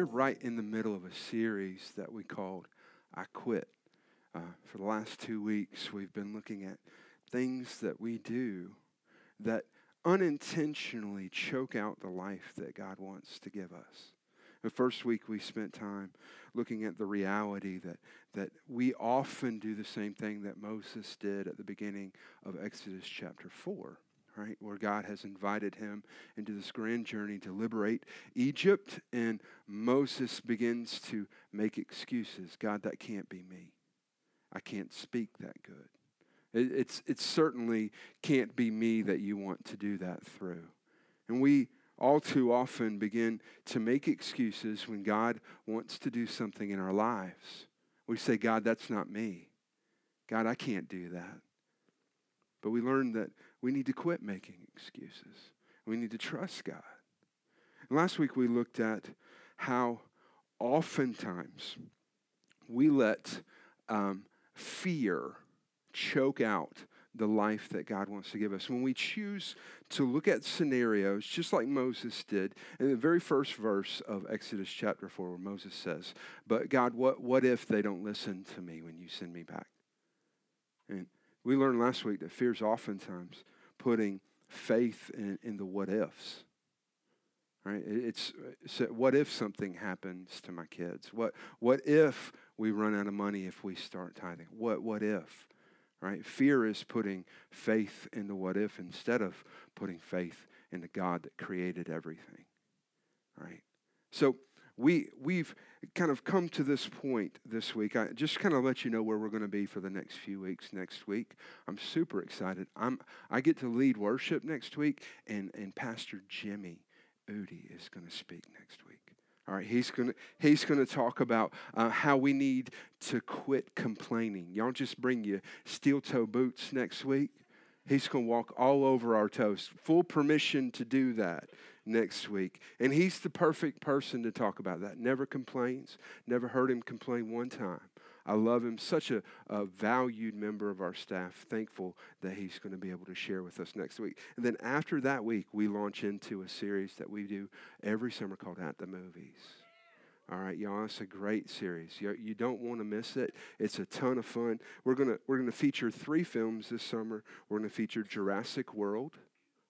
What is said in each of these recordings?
We're right in the middle of a series that we called I Quit. Uh, for the last two weeks, we've been looking at things that we do that unintentionally choke out the life that God wants to give us. The first week, we spent time looking at the reality that, that we often do the same thing that Moses did at the beginning of Exodus chapter 4 right? Where God has invited him into this grand journey to liberate Egypt, and Moses begins to make excuses. God, that can't be me. I can't speak that good. It, it's, it certainly can't be me that you want to do that through. And we all too often begin to make excuses when God wants to do something in our lives. We say, God, that's not me. God, I can't do that. But we learn that we need to quit making excuses. We need to trust God. And last week we looked at how oftentimes we let um, fear choke out the life that God wants to give us. When we choose to look at scenarios, just like Moses did, in the very first verse of Exodus chapter 4, where Moses says, But God, what, what if they don't listen to me when you send me back? And we learned last week that fear is oftentimes putting faith in, in the what ifs. Right? It's, it's uh, what if something happens to my kids? What what if we run out of money if we start tithing? What what if? Right? Fear is putting faith in the what if instead of putting faith in the God that created everything. Right? So we we've kind of come to this point this week. I just kind of let you know where we're going to be for the next few weeks next week. I'm super excited. I'm I get to lead worship next week, and and Pastor Jimmy Udi is going to speak next week. All right, he's going to he's going to talk about uh, how we need to quit complaining. Y'all just bring your steel toe boots next week. He's going to walk all over our toes. Full permission to do that next week. And he's the perfect person to talk about that. Never complains, never heard him complain one time. I love him, such a, a, valued member of our staff. Thankful that he's going to be able to share with us next week. And then after that week, we launch into a series that we do every summer called At the Movies. All right, y'all, it's a great series. You, you don't want to miss it. It's a ton of fun. We're gonna we're gonna feature three films this summer. We're gonna feature Jurassic World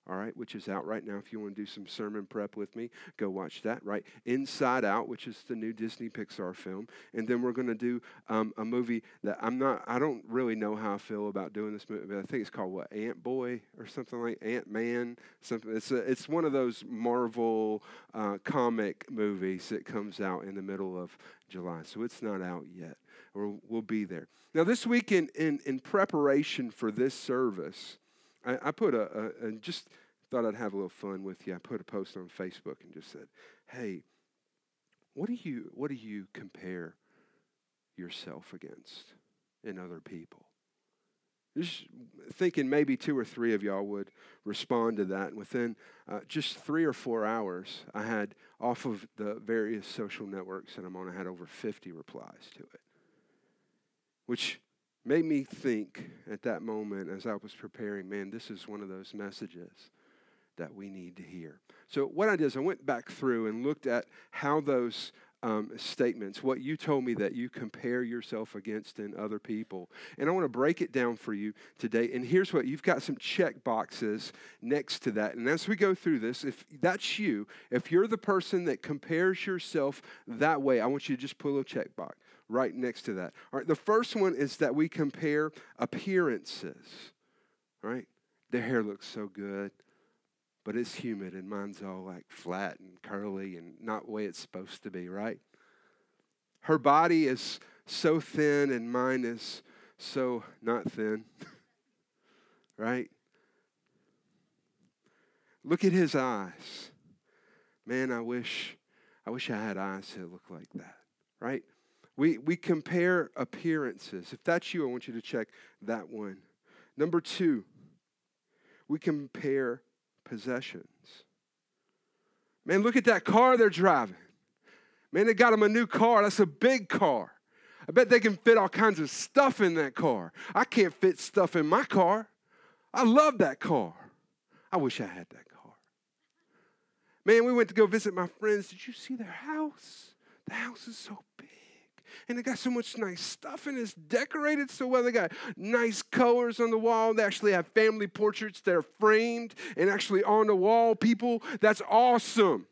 all right, which is out right now. If you want to do some sermon prep with me, go watch that, right? Inside Out, which is the new Disney Pixar film. And then we're going to do um, a movie that I'm not, I don't really know how I feel about doing this movie, but I think it's called what, Ant Boy or something like Ant Man? Something. It's, a, it's one of those Marvel uh, comic movies that comes out in the middle of July. So it's not out yet, we'll be there. Now, this week in, in, in preparation for this service, I, I put a, a, a, just thought I'd have a little fun with you. I put a post on Facebook and just said, "Hey, what do you what do you compare yourself against in other people?" Just thinking maybe two or three of y'all would respond to that. And within uh, just three or four hours, I had off of the various social networks that I'm on, I had over 50 replies to it, which made me think at that moment as I was preparing, man, this is one of those messages that we need to hear. So, what I did is I went back through and looked at how those um, statements, what you told me that you compare yourself against in other people. And I want to break it down for you today. And here's what you've got some check boxes next to that. And as we go through this, if that's you, if you're the person that compares yourself that way, I want you to just put a little check box right next to that. All right, the first one is that we compare appearances. Right? Their hair looks so good, but it's humid and mine's all like flat and curly and not the way it's supposed to be, right? Her body is so thin and mine is so not thin. right? Look at his eyes. Man, I wish I wish I had eyes that look like that. Right? We, we compare appearances. If that's you, I want you to check that one. Number two, we compare possessions. Man, look at that car they're driving. Man, they got them a new car. That's a big car. I bet they can fit all kinds of stuff in that car. I can't fit stuff in my car. I love that car. I wish I had that car. Man, we went to go visit my friends. Did you see their house? The house is so. And they got so much nice stuff and it's decorated so well. They got nice colors on the wall. They actually have family portraits that are framed and actually on the wall. People, that's awesome.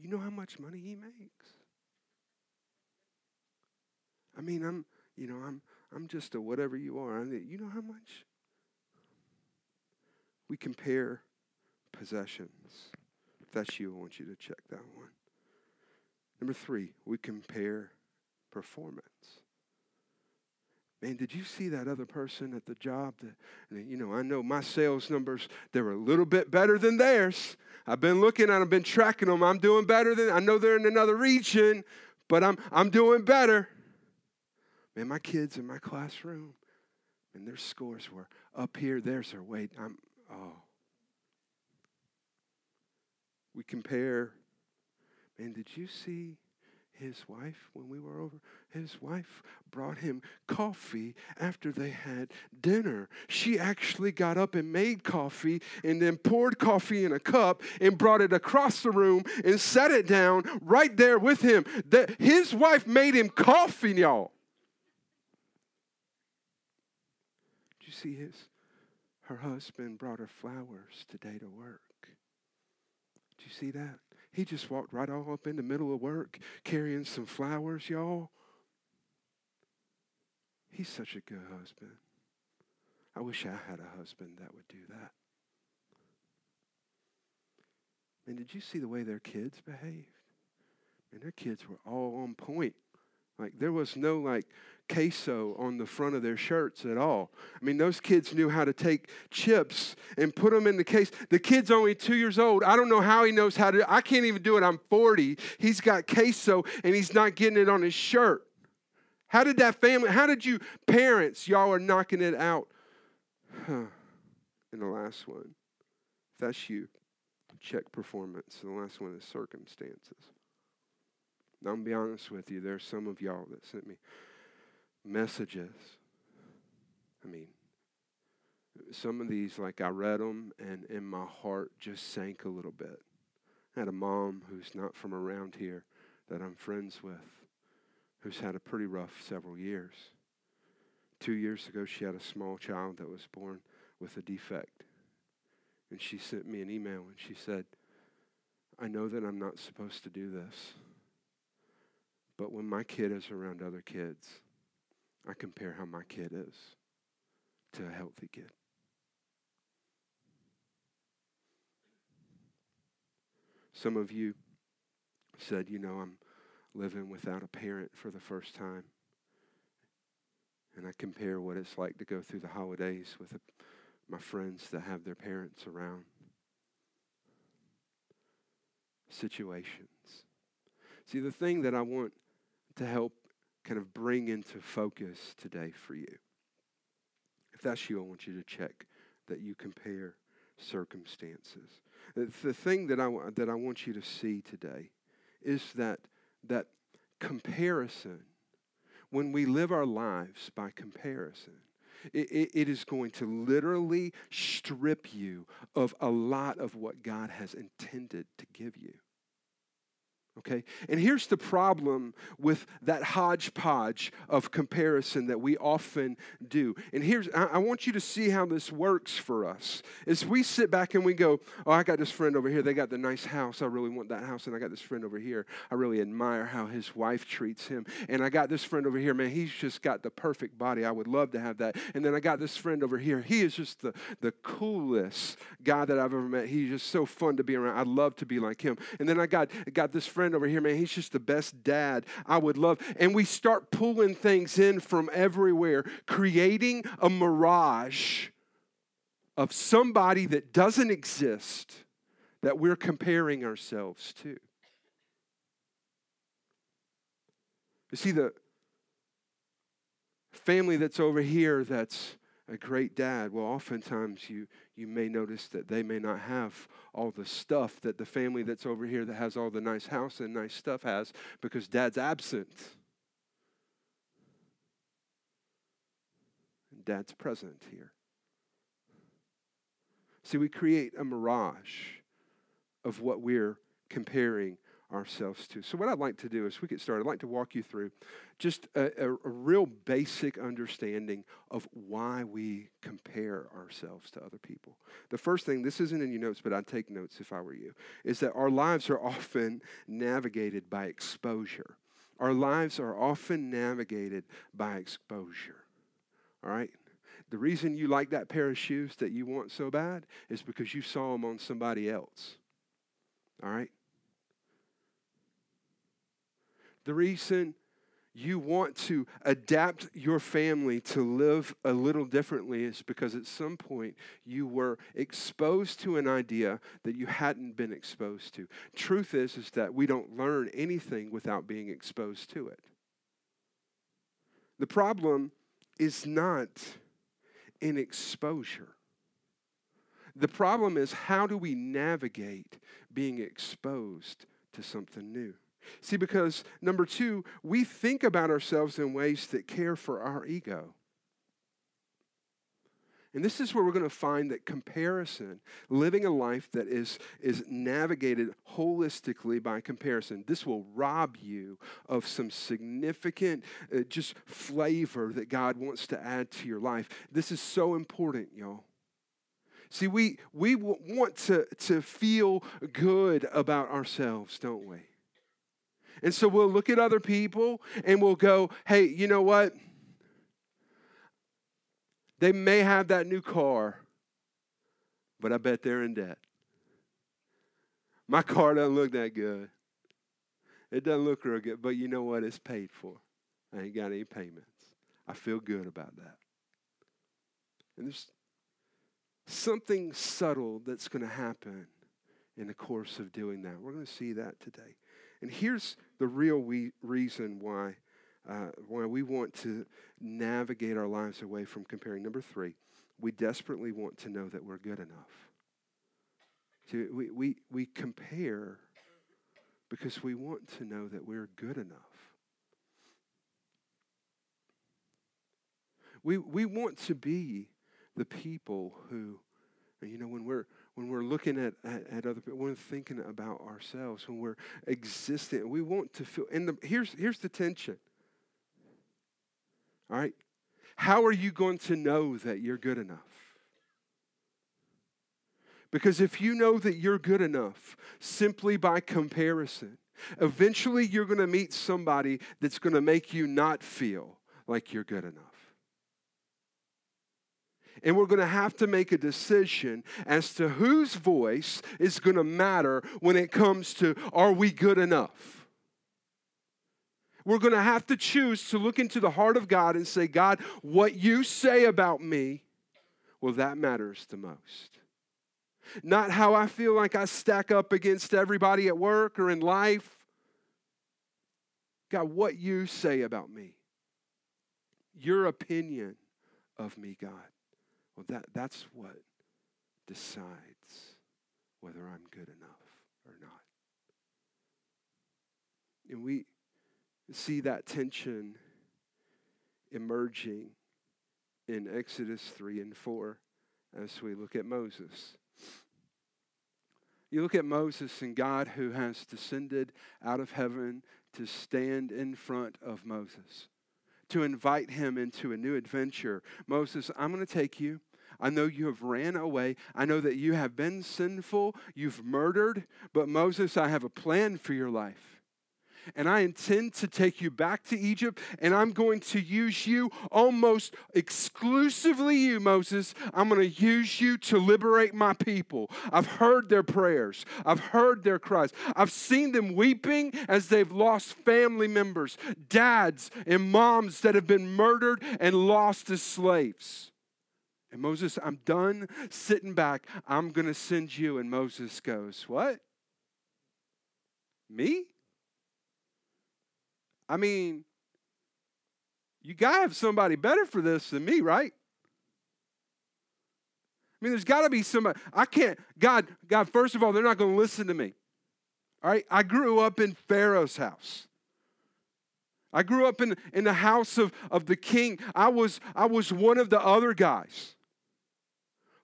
You know how much money he makes? I mean, I'm, you know, I'm, I'm just a whatever you are. You know how much? We compare possessions. That's you, I want you to check that one. Number three, we compare performance. Man, did you see that other person at the job? That, you know, I know my sales numbers, they're a little bit better than theirs. I've been looking at I've been tracking them. I'm doing better than, I know they're in another region, but I'm, I'm doing better. Man, my kids in my classroom, and their scores were up here. Theirs are way, I'm, oh. We compare. Man, did you see his wife when we were over? His wife brought him coffee after they had dinner. She actually got up and made coffee and then poured coffee in a cup and brought it across the room and set it down right there with him. That his wife made him coffee y'all. Did you see his her husband brought her flowers today to work did you see that he just walked right all up in the middle of work carrying some flowers, y'all. He's such a good husband. I wish I had a husband that would do that. And did you see the way their kids behaved? And their kids were all on point. Like there was no like queso on the front of their shirts at all. I mean, those kids knew how to take chips and put them in the case. The kid's only two years old. I don't know how he knows how to. I can't even do it. I'm 40. He's got queso and he's not getting it on his shirt. How did that family, how did you parents, y'all are knocking it out? Huh. And the last one, that's you, check performance. And the last one is circumstances. Now, I'm going to be honest with you. There's some of y'all that sent me messages. I mean, some of these, like I read them, and in my heart just sank a little bit. I had a mom who's not from around here that I'm friends with who's had a pretty rough several years. Two years ago, she had a small child that was born with a defect. And she sent me an email and she said, I know that I'm not supposed to do this. But when my kid is around other kids, I compare how my kid is to a healthy kid. Some of you said, you know, I'm living without a parent for the first time. And I compare what it's like to go through the holidays with a, my friends that have their parents around. Situations. See, the thing that I want to help kind of bring into focus today for you. If that's you, I want you to check that you compare circumstances. The thing that I, that I want you to see today is that, that comparison, when we live our lives by comparison, it, it, it is going to literally strip you of a lot of what God has intended to give you. Okay? And here's the problem with that hodgepodge of comparison that we often do. And here's, I, want you to see how this works for us. Is we sit back and we go, Oh, I got this friend over here. They got the nice house. I really want that house. And I got this friend over here. I really admire how his wife treats him. And I got this friend over here, man, he's just got the perfect body. I would love to have that. And then I got this friend over here. He is just the, the coolest guy that I've ever met. He's just so fun to be around. I'd love to be like him. And then I got, got this friend friend over here, man, he's just the best dad. I would love. And we start pulling things in from everywhere, creating a mirage of somebody that doesn't exist that we're comparing ourselves to. You see, the family that's over here that's a great dad, well, oftentimes you, you may notice that they may not have all the stuff that the family that's over here that has all the nice house and nice stuff has because dad's absent. And dad's present here. See, we create a mirage of what we're comparing ourselves to. So, what I'd like to do is we get started. I'd like to walk you through just a, a, a, real basic understanding of why we compare ourselves to other people. The first thing, this isn't in your notes, but I'd take notes if I were you, is that our lives are often navigated by exposure. Our lives are often navigated by exposure. All right? The reason you like that pair of shoes that you want so bad is because you saw them on somebody else. All right? The reason you want to adapt your family to live a little differently is because at some point you were exposed to an idea that you hadn't been exposed to. Truth is is that we don't learn anything without being exposed to it. The problem is not in exposure. The problem is how do we navigate being exposed to something new? See, because number two, we think about ourselves in ways that care for our ego. And this is where we're going to find that comparison, living a life that is, is navigated holistically by comparison, this will rob you of some significant uh, just flavor that God wants to add to your life. This is so important, y'all. See, we, we want to, to feel good about ourselves, don't we? And so we'll look at other people and we'll go, hey, you know what? They may have that new car, but I bet they're in debt. My car doesn't look that good. It doesn't look real good, but you know what? It's paid for. I ain't got any payments. I feel good about that. And there's something subtle that's going to happen in the course of doing that. We're going to see that today. And here's the real we, reason why, uh, why we want to navigate our lives away from comparing. Number three, we desperately want to know that we're good enough. See, we, we, we compare because we want to know that we're good enough. We, we want to be the people who, you know, when we're when we're looking at, at, at, other people, when we're thinking about ourselves, when we're existing, we want to feel. And the, here's, here's the tension. All right? How are you going to know that you're good enough? Because if you know that you're good enough simply by comparison, eventually you're going to meet somebody that's going to make you not feel like you're good enough. And we're going to have to make a decision as to whose voice is going to matter when it comes to are we good enough? We're going to have to choose to look into the heart of God and say, God, what you say about me, well, that matters the most. Not how I feel like I stack up against everybody at work or in life. God, what you say about me, your opinion of me, God. Well, that, that's what decides whether I'm good enough or not. And we see that tension emerging in Exodus 3 and 4 as we look at Moses. You look at Moses and God who has descended out of heaven to stand in front of Moses to invite him into a new adventure. Moses, I'm going to take you. I know you have ran away. I know that you have been sinful. You've murdered. But Moses, I have a plan for your life and I intend to take you back to Egypt, and I'm going to use you almost exclusively you, Moses. I'm going to use you to liberate my people. I've heard their prayers, I've heard their cries, I've seen them weeping as they've lost family members, dads and moms that have been murdered and lost as slaves. And Moses, I'm done sitting back. I'm going to send you. And Moses goes, What? Me? I mean, You got to have somebody better for this than me, right? I mean, there's got to be somebody. I can't, God, God, first of all, they're not going to listen to me. All right? I grew up in Pharaoh's house. I grew up in, in the house of, of the king. I was, I was one of the other guys.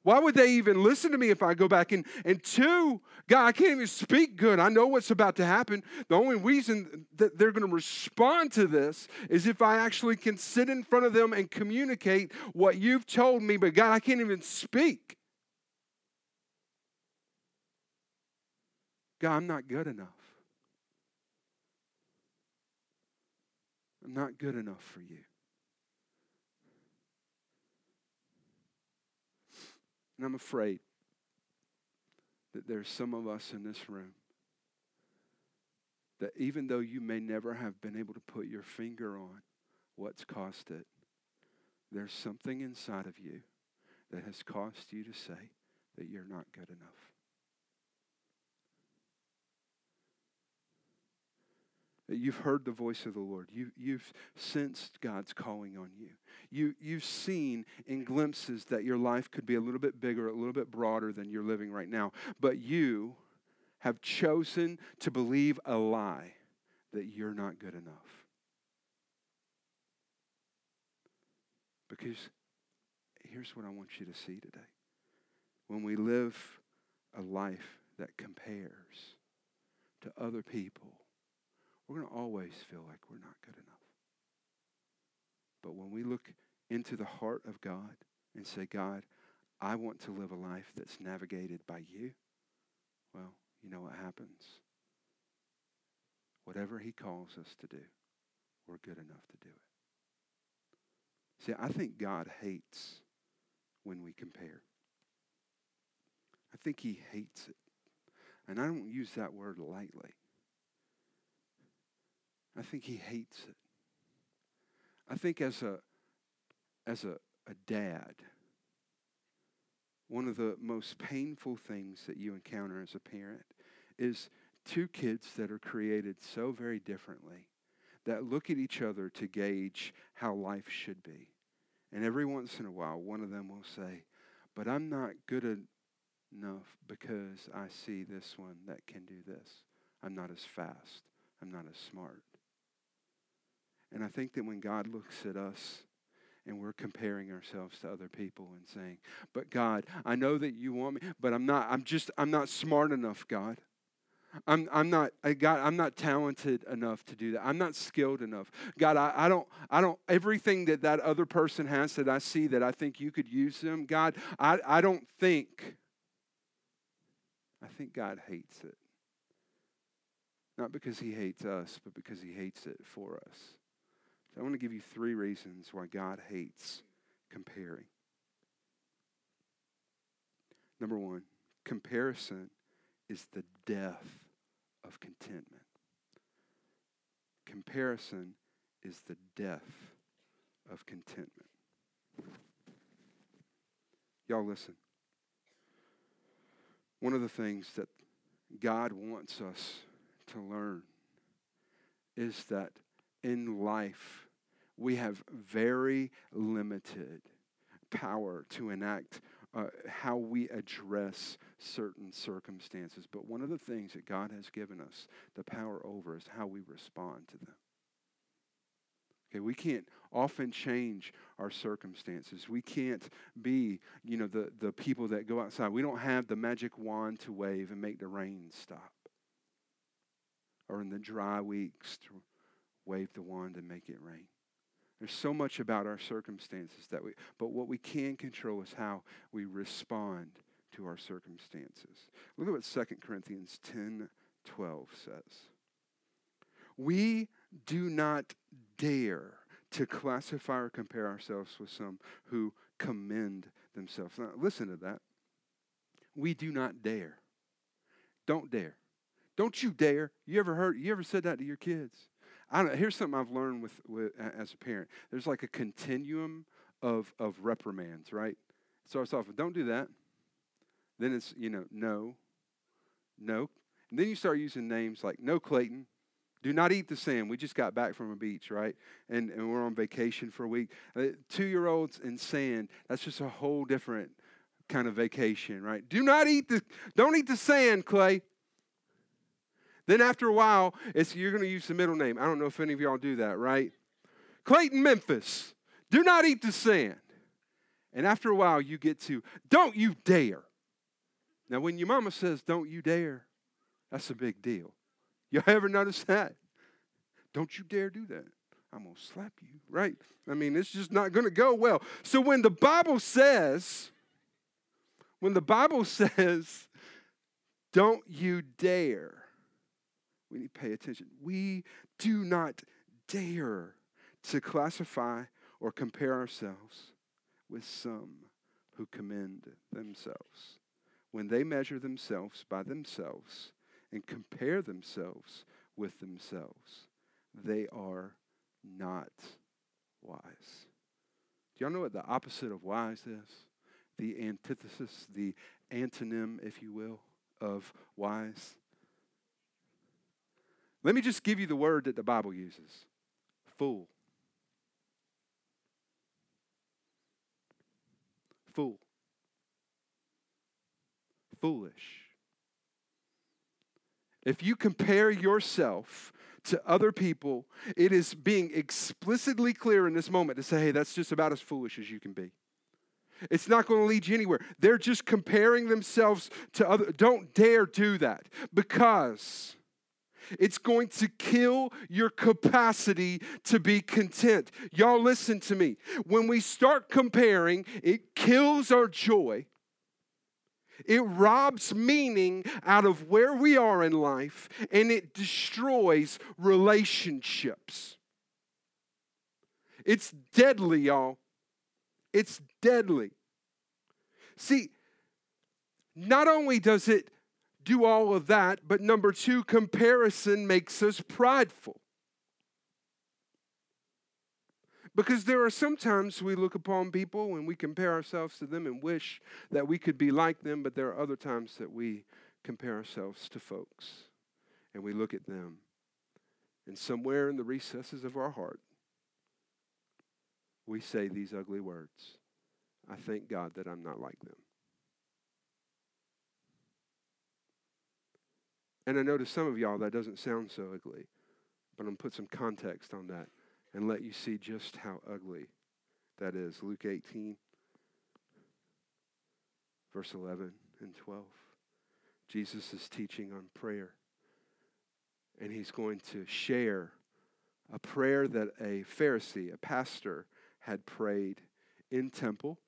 Why would they even listen to me if I go back? And, and two, God, I can't even speak good. I know what's about to happen. The only reason that they're going to respond to this is if I actually can sit in front of them and communicate what you've told me. But God, I can't even speak. God, I'm not good enough. I'm not good enough for you. And I'm afraid that there's some of us in this room that even though you may never have been able to put your finger on what's caused it, there's something inside of you that has caused you to say that you're not good enough. You've heard the voice of the Lord. You, you've sensed God's calling on you. you. You've seen in glimpses that your life could be a little bit bigger, a little bit broader than you're living right now. But you have chosen to believe a lie that you're not good enough. Because here's what I want you to see today. When we live a life that compares to other people, we're going to always feel like we're not good enough. But when we look into the heart of God and say, God, I want to live a life that's navigated by you, well, you know what happens? Whatever He calls us to do, we're good enough to do it. See, I think God hates when we compare. I think He hates it. And I don't use that word lightly. I think he hates it. I think as a as a, a dad, one of the most painful things that you encounter as a parent is two kids that are created so very differently that look at each other to gauge how life should be. And every once in a while, one of them will say, But I'm not good enough because I see this one that can do this. I'm not as fast. I'm not as smart. And I think that when God looks at us and we're comparing ourselves to other people and saying, "But God, I know that you want me, but I'm not I'm just I'm not smart enough, God. I'm, I'm not I God, I'm not talented enough to do that. I'm not skilled enough. God, I, I don't I don't everything that that other person has that I see that I think you could use them. God, I, I don't think I think God hates it. Not because he hates us, but because he hates it for us. So I want to give you three reasons why God hates comparing. Number one, comparison is the death of contentment. Comparison is the death of contentment. Y'all listen. One of the things that God wants us to learn is that in life, we have very limited power to enact uh, how we address certain circumstances. But one of the things that God has given us the power over is how we respond to them. Okay, we can't often change our circumstances. We can't be, you know, the, the people that go outside. We don't have the magic wand to wave and make the rain stop. Or in the dry weeks to wave the wand and make it rain. There's so much about our circumstances that we, but what we can control is how we respond to our circumstances. Look at what 2 Corinthians 10 12 says. We do not dare to classify or compare ourselves with some who commend themselves. Now, listen to that. We do not dare. Don't dare. Don't you dare. You ever heard, you ever said that to your kids? I don't, here's something I've learned with, with as a parent. There's like a continuum of of reprimands, right? It starts off with don't do that. Then it's, you know, no, no. And then you start using names like no Clayton, Do not eat the sand. We just got back from a beach, right? And, and we're on vacation for a week. Uh, Two year olds and sand, that's just a whole different kind of vacation, right? Do not eat the, don't eat the sand, Clay. Then after a while, it's, you're going to use the middle name. I don't know if any of y'all do that, right? Clayton Memphis, do not eat the sand. And after a while, you get to, don't you dare. Now, when your mama says, don't you dare, that's a big deal. You ever notice that? Don't you dare do that. I'm going to slap you, right? I mean, it's just not going to go well. So when the Bible says, when the Bible says, don't you dare, we need to pay attention. We do not dare to classify or compare ourselves with some who commend themselves. When they measure themselves by themselves and compare themselves with themselves, they are not wise. Do y'all know what the opposite of wise is? The antithesis, the antonym, if you will, of wise. Let me just give you the word that the Bible uses fool. Fool. Foolish. If you compare yourself to other people, it is being explicitly clear in this moment to say, hey, that's just about as foolish as you can be. It's not going to lead you anywhere. They're just comparing themselves to other. Don't dare do that because it's going to kill your capacity to be content. Y'all, listen to me. When we start comparing, it kills our joy. It robs meaning out of where we are in life and it destroys relationships. It's deadly, y'all. It's deadly. See, not only does it do all of that, but number two, comparison makes us prideful. Because there are sometimes we look upon people and we compare ourselves to them and wish that we could be like them, but there are other times that we compare ourselves to folks and we look at them. And somewhere in the recesses of our heart, we say these ugly words I thank God that I'm not like them. And I know to some of y'all that doesn't sound so ugly, but I'm to put some context on that and let you see just how ugly that is. Luke 18, verse 11 and 12. Jesus is teaching on prayer, and he's going to share a prayer that a Pharisee, a pastor, had prayed in temple,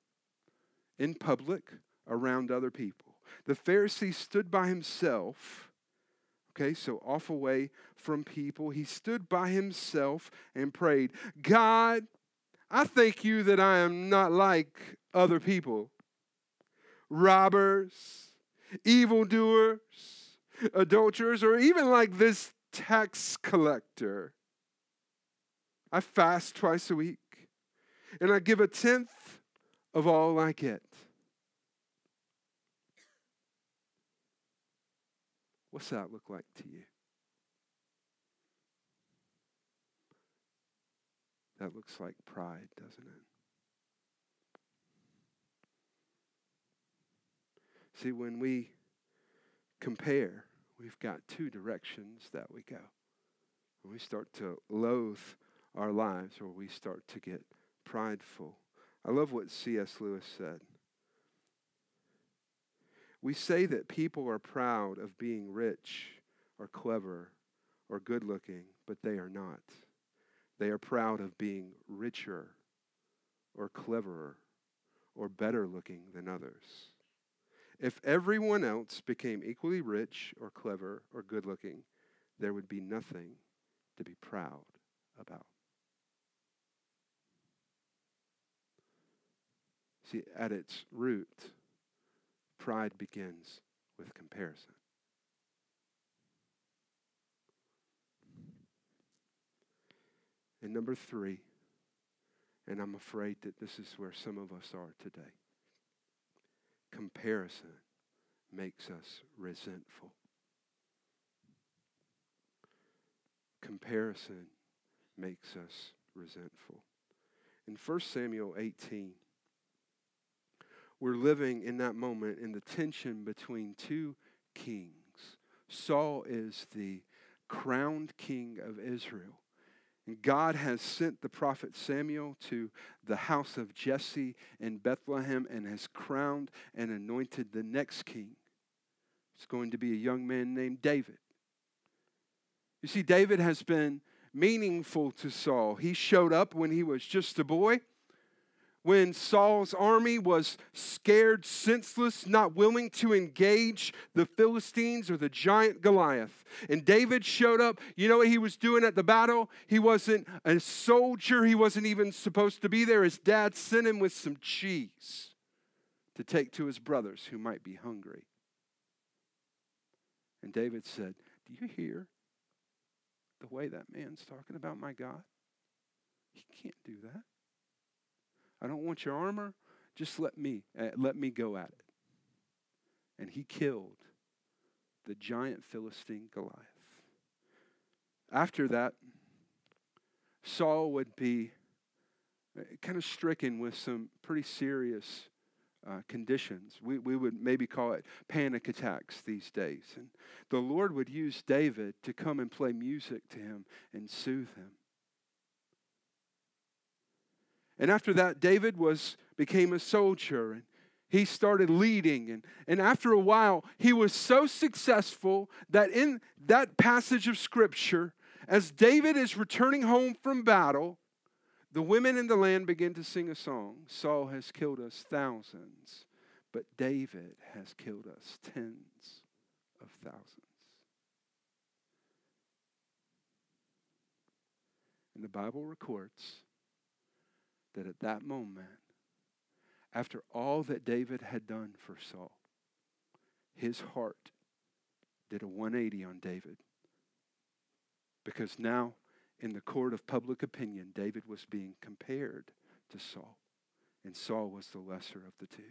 in public, around other people. The Pharisee stood by himself Okay, so off away from people. He stood by himself and prayed, God, I thank you that I am not like other people robbers, evildoers, adulterers, or even like this tax collector. I fast twice a week and I give a tenth of all I get. What's that look like to you? That looks like pride, doesn't it? See, when we compare, we've got two directions that we go. When we start to loathe our lives or we start to get prideful. I love what C.S. Lewis said. We say that people are proud of being rich or clever or good looking, but they are not. They are proud of being richer or cleverer or better looking than others. If everyone else became equally rich or clever or good looking, there would be nothing to be proud about. See, at its root, Pride begins with comparison. And number three, and I'm afraid that this is where some of us are today comparison makes us resentful. comparison makes us resentful. In 1 Samuel 18, we're living in that moment in the tension between two kings. Saul is the crowned king of Israel. And God has sent the prophet Samuel to the house of Jesse in Bethlehem and has crowned and anointed the next king. It's going to be a young man named David. You see, David has been meaningful to Saul. He showed up when he was just a boy when Saul's army was scared, senseless, not willing to engage the Philistines or the giant Goliath. And David showed up. You know what he was doing at the battle? He wasn't a soldier, he wasn't even supposed to be there. His dad sent him with some cheese to take to his brothers who might be hungry. And David said, Do you hear the way that man's talking about my God? He can't do that. I don't want your armor. Just let me uh, let me go at it. And he killed the giant Philistine Goliath. After that, Saul would be uh, kind of stricken with some pretty serious uh, conditions. We, we would maybe call it panic attacks these days. And the Lord would use David to come and play music to him and soothe him. And after that, David was became a soldier and he started leading. And, and after a while, he was so successful that in that passage of scripture, as David is returning home from battle, the women in the land begin to sing a song Saul has killed us thousands, but David has killed us tens of thousands. And the Bible records that at that moment, after all that David had done for Saul, his heart did a 180 on David. Because now, in the court of public opinion, David was being compared to Saul, and Saul was the lesser of the two.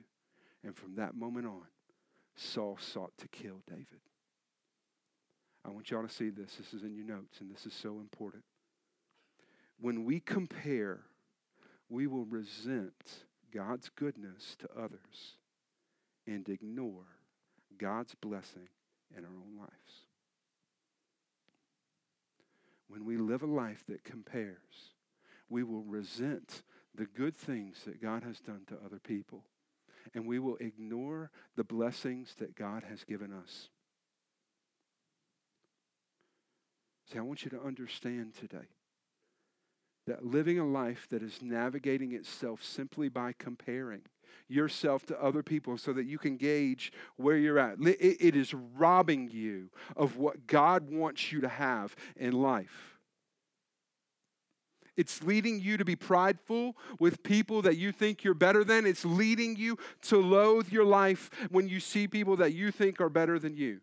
And from that moment on, Saul sought to kill David. I want y'all to see this. This is in your notes, and this is so important. When we compare we will resent God's goodness to others and ignore God's blessing in our own lives. When we live a life that compares, we will resent the good things that God has done to other people, and we will ignore the blessings that God has given us. See, I want you to understand today that living a life that is navigating itself simply by comparing yourself to other people so that you can gauge where you're at. It is robbing you of what God wants you to have in life. It's leading you to be prideful with people that you think you're better than. It's leading you to loathe your life when you see people that you think are better than you.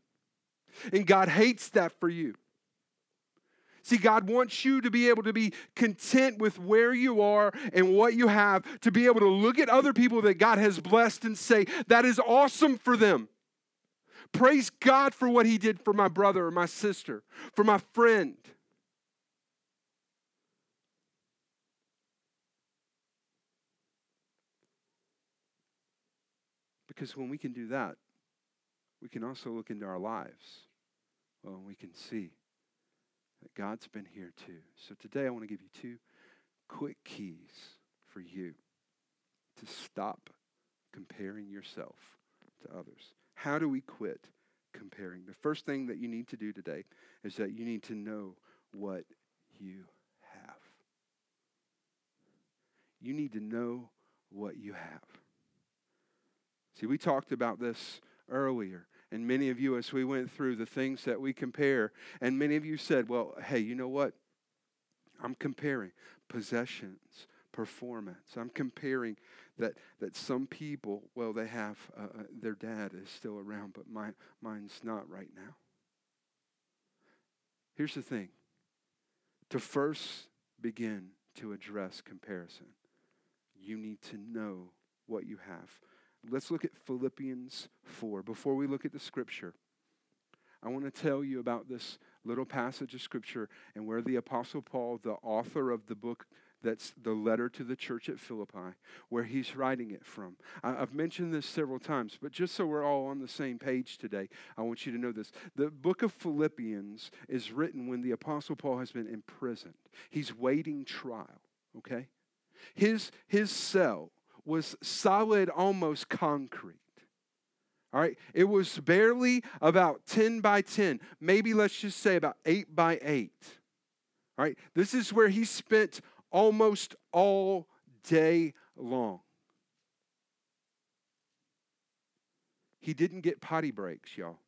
And God hates that for you. See, God wants you to be able to be content with where you are and what you have, to be able to look at other people that God has blessed and say, that is awesome for them. Praise God for what He did for my brother or my sister, for my friend. Because when we can do that, we can also look into our lives. Well, we can see that God's been here too. So today I want to give you two quick keys for you to stop comparing yourself to others. How do we quit comparing? The first thing that you need to do today is that you need to know what you have. You need to know what you have. See, we talked about this earlier. And many of you, as we went through the things that we compare, and many of you said, well, hey, you know what? I'm comparing possessions, performance. I'm comparing that, that some people, well, they have, uh, uh their dad is still around, but my, mine's not right now. Here's the thing to first begin to address comparison, you need to know what you have. Let's look at Philippians 4. Before we look at the scripture, I want to tell you about this little passage of scripture and where the Apostle Paul, the author of the book that's the letter to the church at Philippi, where he's writing it from. I, have mentioned this several times, but just so we're all on the same page today, I want you to know this. The book of Philippians is written when the Apostle Paul has been imprisoned, he's waiting trial, okay? His, his cell was solid, almost concrete. All right, it was barely about 10 by 10, maybe let's just say about 8 by 8. All right, this is where he spent almost all day long. He didn't get potty breaks, y'all.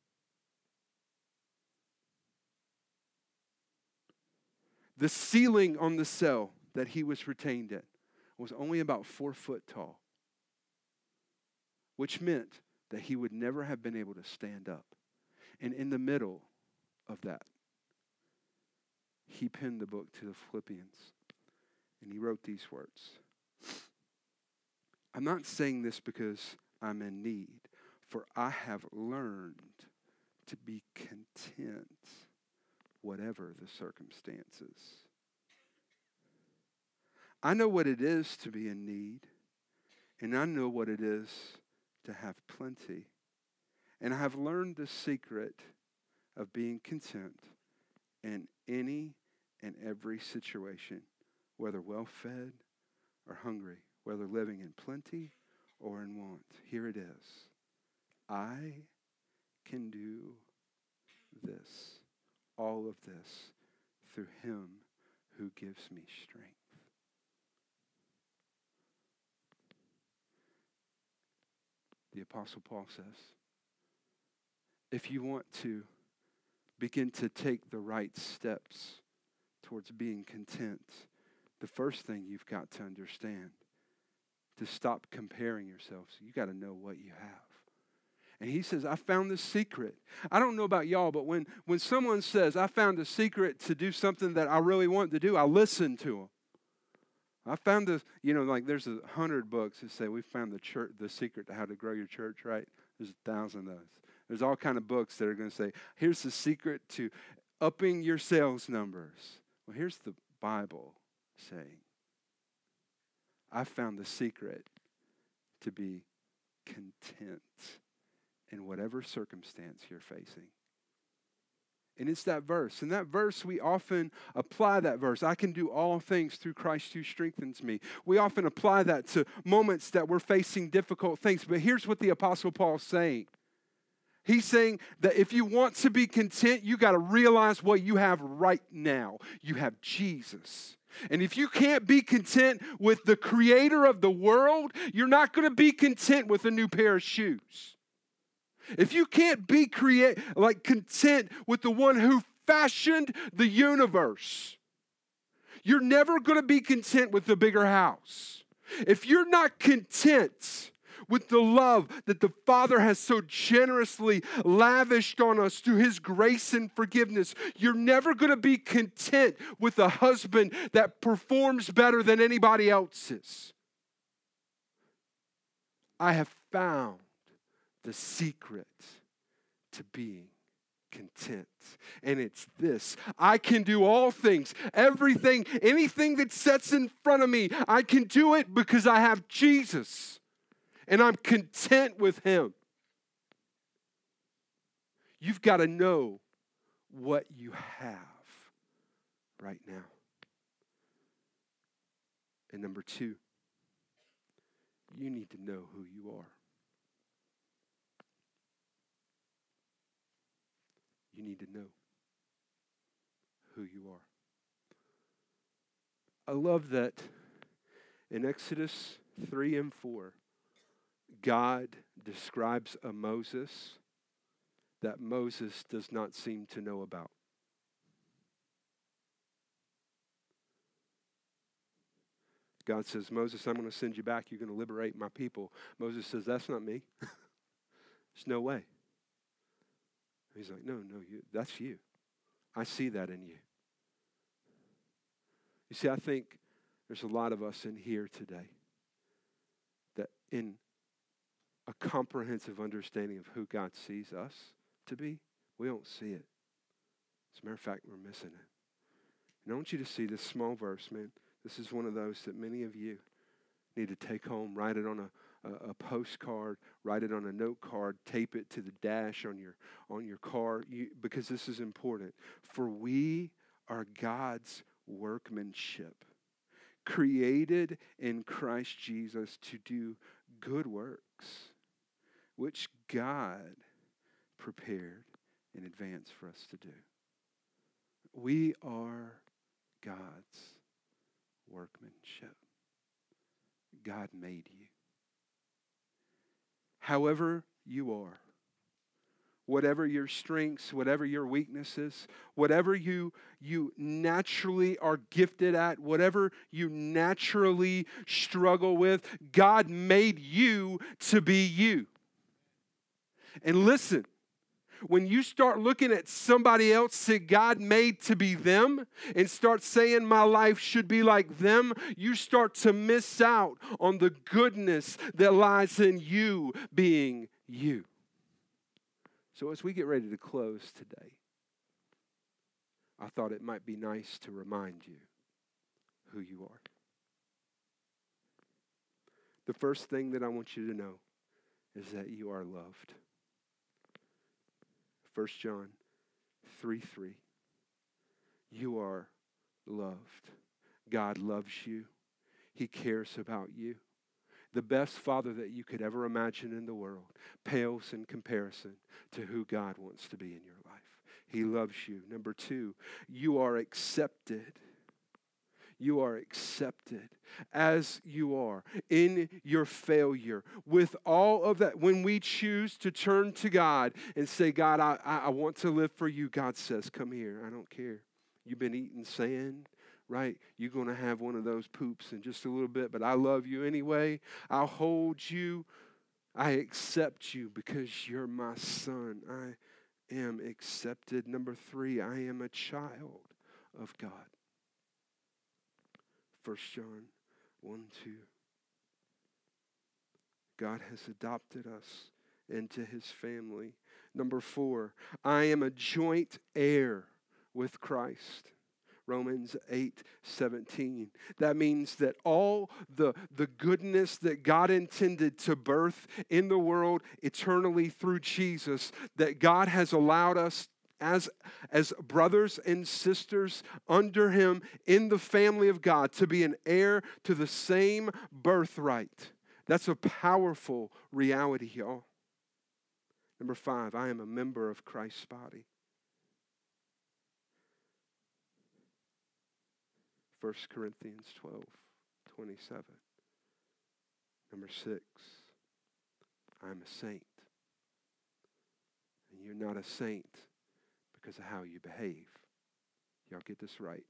The ceiling on the cell that he was retained in was only about four foot tall, which meant that he would never have been able to stand up. And in the middle of that, he penned the book to the Philippians. And he wrote these words I'm not saying this because I'm in need, for I have learned to be content, whatever the circumstances. I know what it is to be in need, and I know what it is to have plenty. And I have learned the secret of being content in any and every situation, whether well fed or hungry, whether living in plenty or in want. Here it is I can do this, all of this, through Him who gives me strength. The Apostle Paul says. If you want to begin to take the right steps towards being content, the first thing you've got to understand to stop comparing yourselves, you got to know what you have. And he says, I found the secret. I don't know about y'all, but when, when someone says, I found a secret to do something that I really want to do, I listen to them. I found this, you know, like there's a hundred books that say we found the church, the secret to how to grow your church, right? There's a thousand of those. There's all kind of books that are going to say, here's the secret to upping your sales numbers. Well, here's the Bible saying, I found the secret to be content in whatever circumstance you're facing. And it's that verse. And that verse, we often apply that verse. I can do all things through Christ who strengthens me. We often apply that to moments that we're facing difficult things. But here's what the Apostle Paul's saying He's saying that if you want to be content, you got to realize what you have right now. You have Jesus. And if you can't be content with the creator of the world, you're not going to be content with a new pair of shoes. If you can't be create like content with the one who fashioned the universe, you're never going to be content with the bigger house. If you're not content with the love that the Father has so generously lavished on us through His grace and forgiveness, you're never going to be content with a husband that performs better than anybody else's. I have found the secret to being content. And it's this I can do all things, everything, anything that sets in front of me, I can do it because I have Jesus and I'm content with Him. You've got to know what you have right now. And number two, you need to know who you are. You need to know who you are. I love that in Exodus 3 and 4, God describes a Moses that Moses does not seem to know about. God says, Moses, I'm going to send you back. You're going to liberate my people. Moses says, That's not me. There's no way. He's like, no, no, you, that's you. I see that in you. You see, I think there's a lot of us in here today that in a comprehensive understanding of who God sees us to be, we don't see it. As a matter of fact, we're missing it. And I want you to see this small verse, man. This is one of those that many of you need to take home, write it on a, a, a, postcard, write it on a note card, tape it to the dash on your on your car, you, because this is important. For we are God's workmanship, created in Christ Jesus to do good works, which God prepared in advance for us to do. We are God's workmanship. God made you. However, you are. Whatever your strengths, whatever your weaknesses, whatever you, you naturally are gifted at, whatever you naturally struggle with, God made you to be you. And listen, when you start looking at somebody else that God made to be them and start saying, My life should be like them, you start to miss out on the goodness that lies in you being you. So, as we get ready to close today, I thought it might be nice to remind you who you are. The first thing that I want you to know is that you are loved. 1 John 3 3. You are loved. God loves you, He cares about you. The best father that you could ever imagine in the world pales in comparison to who God wants to be in your life. He loves you. Number two, you are accepted you are accepted as you are in your failure with all of that. When we choose to turn to God and say, God, I, I want to live for you, God says, Come here. I don't care. You've been eating sand right? You're going to have one of those poops in just a little bit, but I love you anyway. I'll hold you. I accept you because you're my son. I am accepted. Number three, I am a child of God. 1 John 1 2. God has adopted us into his family. Number four, I am a joint heir with Christ. Romans 8 17. That means that all the, the goodness that God intended to birth in the world eternally through Jesus, that God has allowed us as, as brothers and sisters under him in the family of God to be an heir to the same birthright. That's a powerful reality, y'all. Number five, I am a member of Christ's body. 1 Corinthians 12, 27. Number six, I'm a saint. And you're not a saint because of how you behave. Y'all get this right.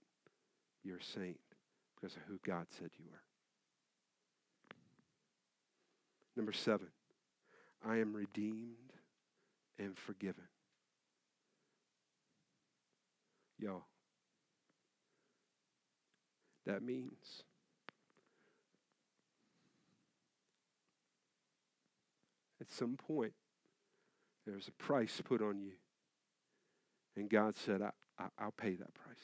You're a saint because of who God said you were. Number seven, I am redeemed and forgiven. Y'all, that means at some point there's a price put on you and God said, I, I, will pay that price.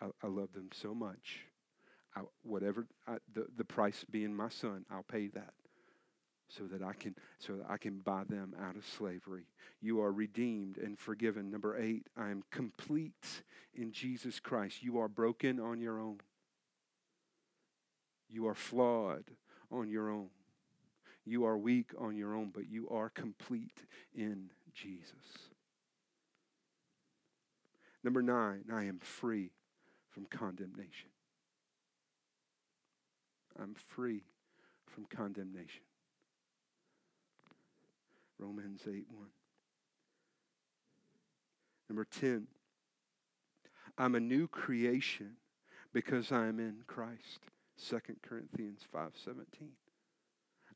I, I, love them so much. I, whatever I, the, the price being my son, I'll pay that so that I can so that I can buy them out of slavery. You are redeemed and forgiven. Number 8, I am complete in Jesus Christ. You are broken on your own. You are flawed on your own. You are weak on your own, but you are complete in Jesus. Number nine, I am free from condemnation. I'm free from condemnation. Romans 8 1. Number 10, I'm a new creation because I'm in Christ. 2 Corinthians 5:17.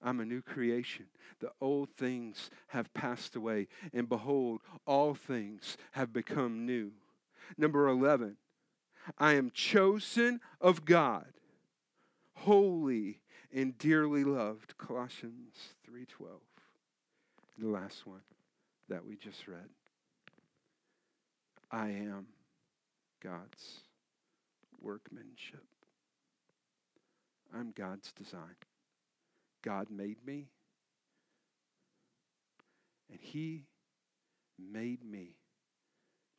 I'm a new creation. The old things have passed away, and behold, all things have become new. Number 11, I am chosen of God, holy and dearly loved. Colossians 3:12. The last one that we just read. I am God's workmanship. I'm God's design. God made me, and He made me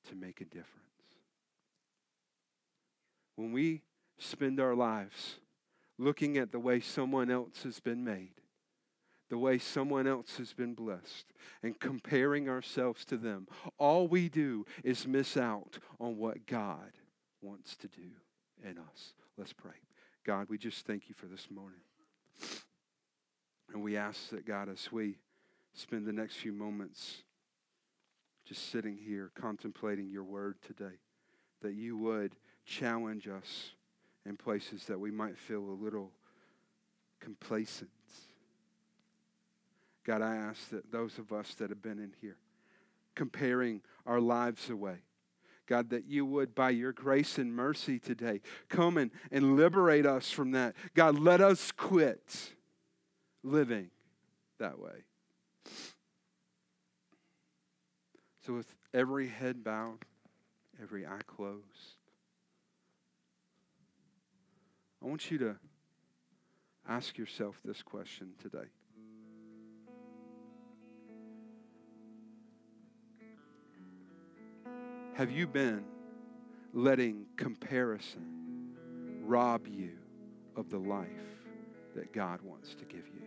to make a difference. When we spend our lives looking at the way someone else has been made, the way someone else has been blessed, and comparing ourselves to them, all we do is miss out on what God wants to do in us. Let's pray. God, we just thank you for this morning. And we ask that, God, as we spend the next few moments just sitting here contemplating your word today, that you would challenge us in places that we might feel a little complacent. God, I ask that those of us that have been in here comparing our lives away, God, that you would, by your grace and mercy today, come and, and liberate us from that. God, let us quit living that way. So, with every head bowed, every eye closed, I want you to ask yourself this question today. Have you been letting comparison rob you of the life that God wants to give you?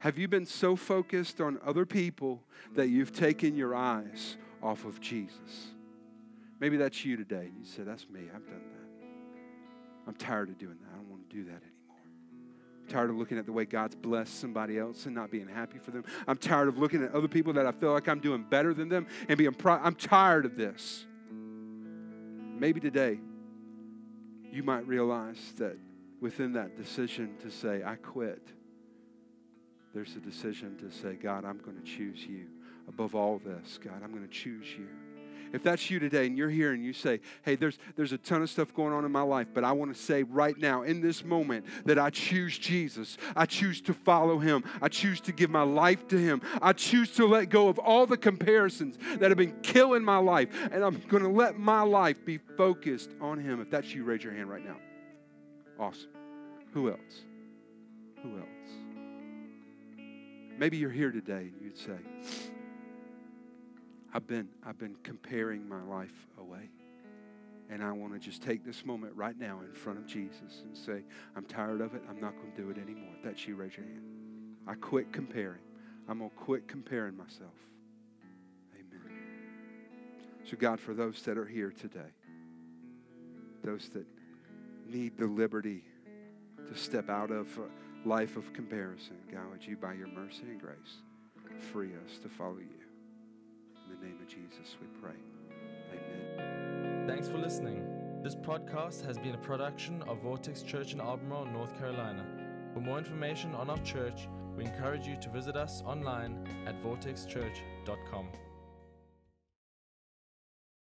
Have you been so focused on other people that you've taken your eyes off of Jesus? Maybe that's you today. And you say, That's me. I've done that. I'm tired of doing that. I don't want to do that anymore. I'm tired of looking at the way God's blessed somebody else and not being happy for them. I'm tired of looking at other people that I feel like I'm doing better than them and being proud. I'm tired of this. Maybe today you might realize that within that decision to say, I quit there's a decision to say, God, I'm going to choose you above all this. God, I'm going to choose you. If that's you today and you're here and you say, hey, there's, there's a ton of stuff going on in my life, but I want to say right now, in this moment, that I choose Jesus. I choose to follow him. I choose to give my life to him. I choose to let go of all the comparisons that have been killing my life, and I'm going to let my life be focused on him. If that's you, raise your hand right now. Awesome. Who else? Who else? Maybe you're here today and you'd say, I've been, I've been comparing my life away. And I want to just take this moment right now in front of Jesus and say, I'm tired of it. I'm not going to do it anymore. That's you, raise your hand. I quit comparing. I'm going to quit comparing myself. Amen. So, God, for those that are here today, those that need the liberty to step out of. Uh, life of comparison. God, would you, by your mercy and grace, free us to follow you. In the name of Jesus, we pray. Amen. Thanks for listening. This podcast has been a production of Vortex Church in Albemarle, North Carolina. For more information on our church, we encourage you to visit us online at vortexchurch.com.